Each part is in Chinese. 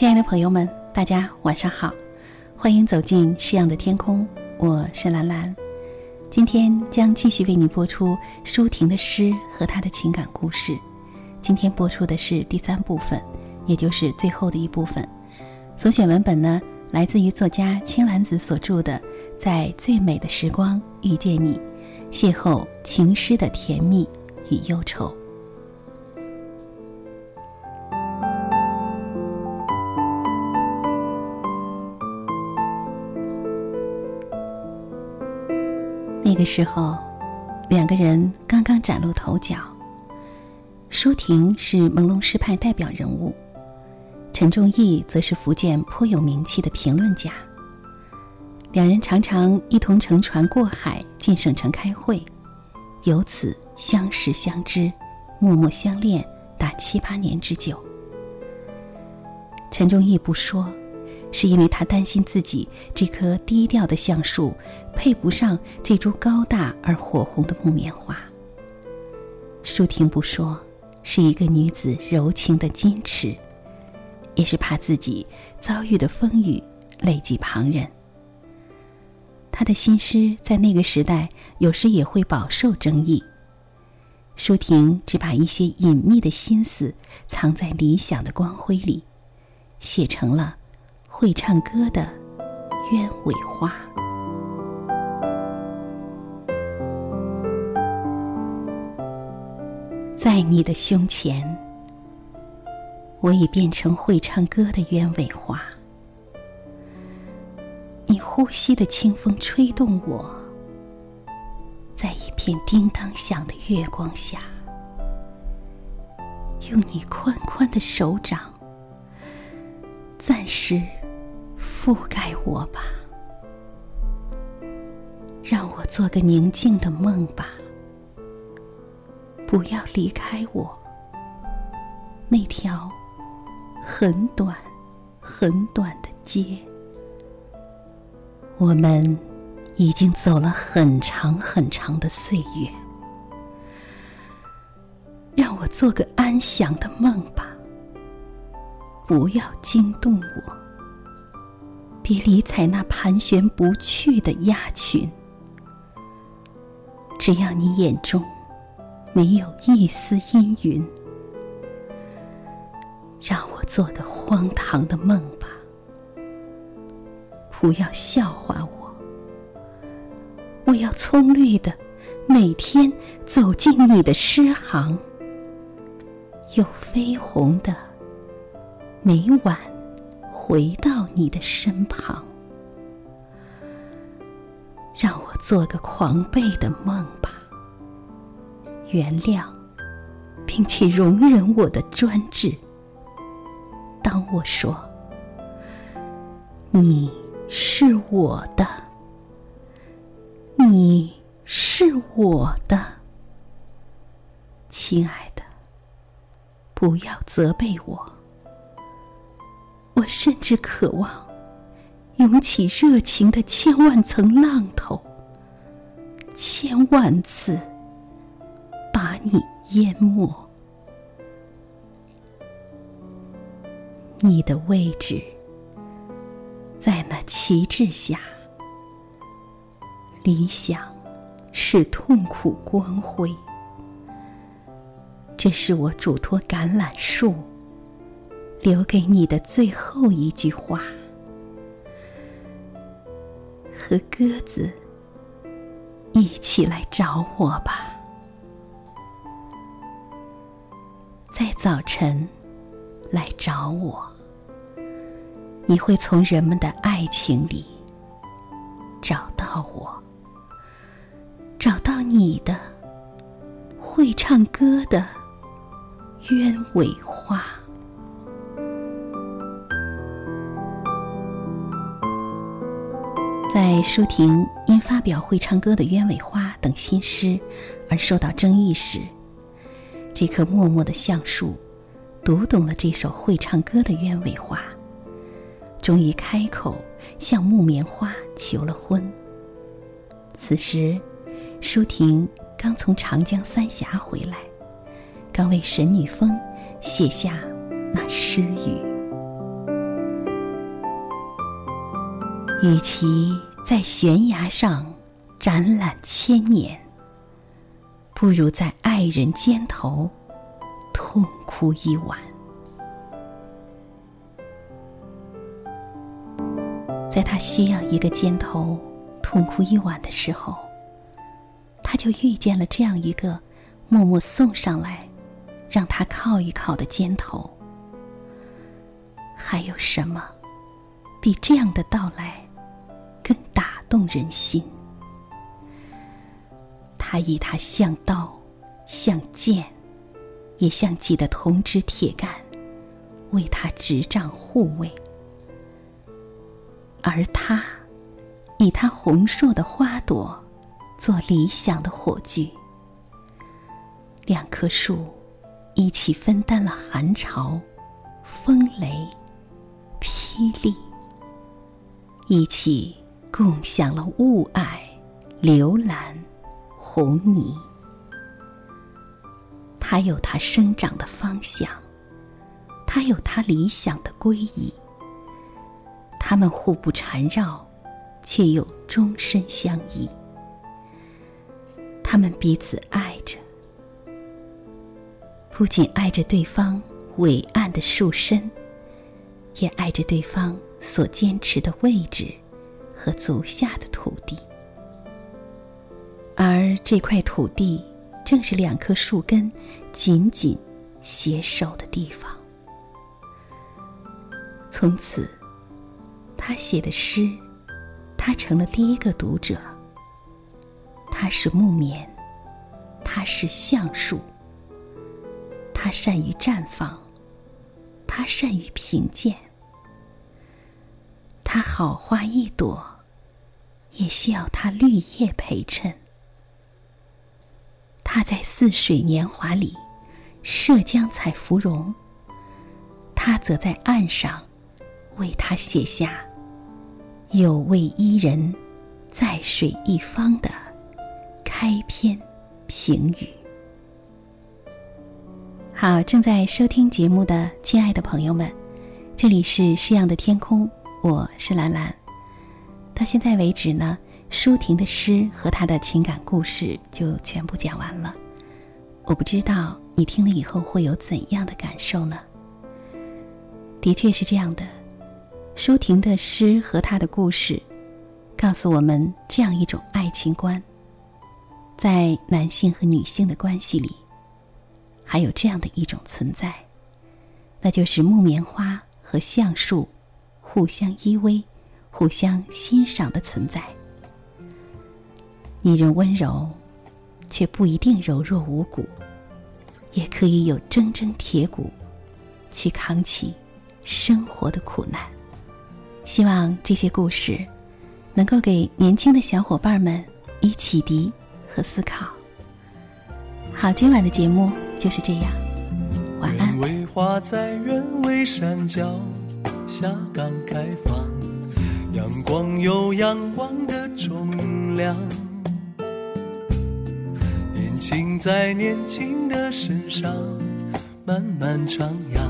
亲爱的朋友们，大家晚上好，欢迎走进诗样的天空，我是兰兰。今天将继续为你播出舒婷的诗和她的情感故事。今天播出的是第三部分，也就是最后的一部分。所选文本呢，来自于作家青兰子所著的《在最美的时光遇见你》，邂逅情诗的甜蜜与忧愁。个时候，两个人刚刚崭露头角。舒婷是朦胧诗派代表人物，陈仲义则是福建颇有名气的评论家。两人常常一同乘船过海进省城开会，由此相识相知，默默相恋达七八年之久。陈仲义不说。是因为他担心自己这棵低调的橡树配不上这株高大而火红的木棉花。舒婷不说，是一个女子柔情的矜持，也是怕自己遭遇的风雨累及旁人。他的新诗在那个时代有时也会饱受争议。舒婷只把一些隐秘的心思藏在理想的光辉里，写成了。会唱歌的鸢尾花，在你的胸前，我已变成会唱歌的鸢尾花。你呼吸的清风吹动我，在一片叮当响的月光下，用你宽宽的手掌，暂时。覆盖我吧，让我做个宁静的梦吧。不要离开我。那条很短、很短的街，我们已经走了很长很长的岁月。让我做个安详的梦吧。不要惊动我。别理睬那盘旋不去的鸭群，只要你眼中没有一丝阴云，让我做个荒唐的梦吧。不要笑话我，我要葱绿的每天走进你的诗行，又绯红的每晚。回到你的身旁，让我做个狂悖的梦吧。原谅，并且容忍我的专制。当我说你是我的，你是我的，亲爱的，不要责备我。我甚至渴望涌起热情的千万层浪头，千万次把你淹没。你的位置在那旗帜下，理想是痛苦光辉。这是我嘱托橄榄树。留给你的最后一句话，和鸽子一起来找我吧，在早晨来找我，你会从人们的爱情里找到我，找到你的会唱歌的鸢尾花。在舒婷因发表会唱歌的鸢尾花等新诗而受到争议时，这棵默默的橡树读懂了这首会唱歌的鸢尾花，终于开口向木棉花求了婚。此时，舒婷刚从长江三峡回来，刚为神女峰写下那诗语。与其在悬崖上展览千年，不如在爱人肩头痛哭一晚。在他需要一个肩头痛哭一晚的时候，他就遇见了这样一个默默送上来，让他靠一靠的肩头。还有什么比这样的到来更打动人心？他以他像刀、像剑，也像戟的铜枝铁干，为他执杖护卫。而他，以他红硕的花朵，做理想的火炬。两棵树，一起分担了寒潮、风雷、霹雳，一起共享了雾霭、流岚、红泥。它有它生长的方向，它有它理想的归依。他们互不缠绕，却又终身相依。他们彼此爱着，不仅爱着对方伟岸的树身，也爱着对方所坚持的位置和足下的土地。而这块土地，正是两棵树根紧紧携手的地方。从此。他写的诗，他成了第一个读者。他是木棉，他是橡树。他善于绽放，他善于贫贱。他好花一朵，也需要他绿叶陪衬。他在似水年华里涉江采芙蓉，他则在岸上为他写下。有位伊人，在水一方的开篇评语。好，正在收听节目的亲爱的朋友们，这里是诗样的天空，我是兰兰。到现在为止呢，舒婷的诗和她的情感故事就全部讲完了。我不知道你听了以后会有怎样的感受呢？的确是这样的。舒婷的诗和她的故事，告诉我们这样一种爱情观：在男性和女性的关系里，还有这样的一种存在，那就是木棉花和橡树互相依偎、互相欣赏的存在。女人温柔，却不一定柔弱无骨，也可以有铮铮铁骨，去扛起生活的苦难。希望这些故事能够给年轻的小伙伴们以启迪和思考。好，今晚的节目就是这样，晚安。阳光有阳光的重量，年轻在年轻的身上慢慢徜徉，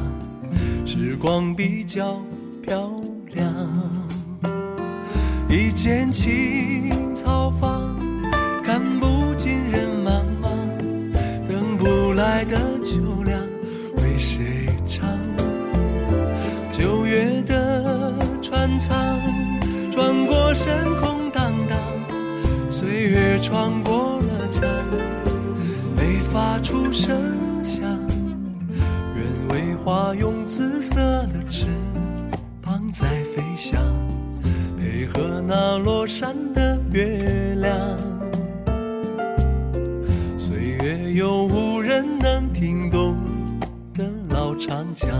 时光比较漂。亮，一间青草房，声响，鸢尾花用紫色的翅膀。在飞翔，配合那落山的月亮。岁月有无人能听懂的老长江，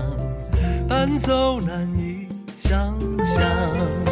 伴奏难以想象。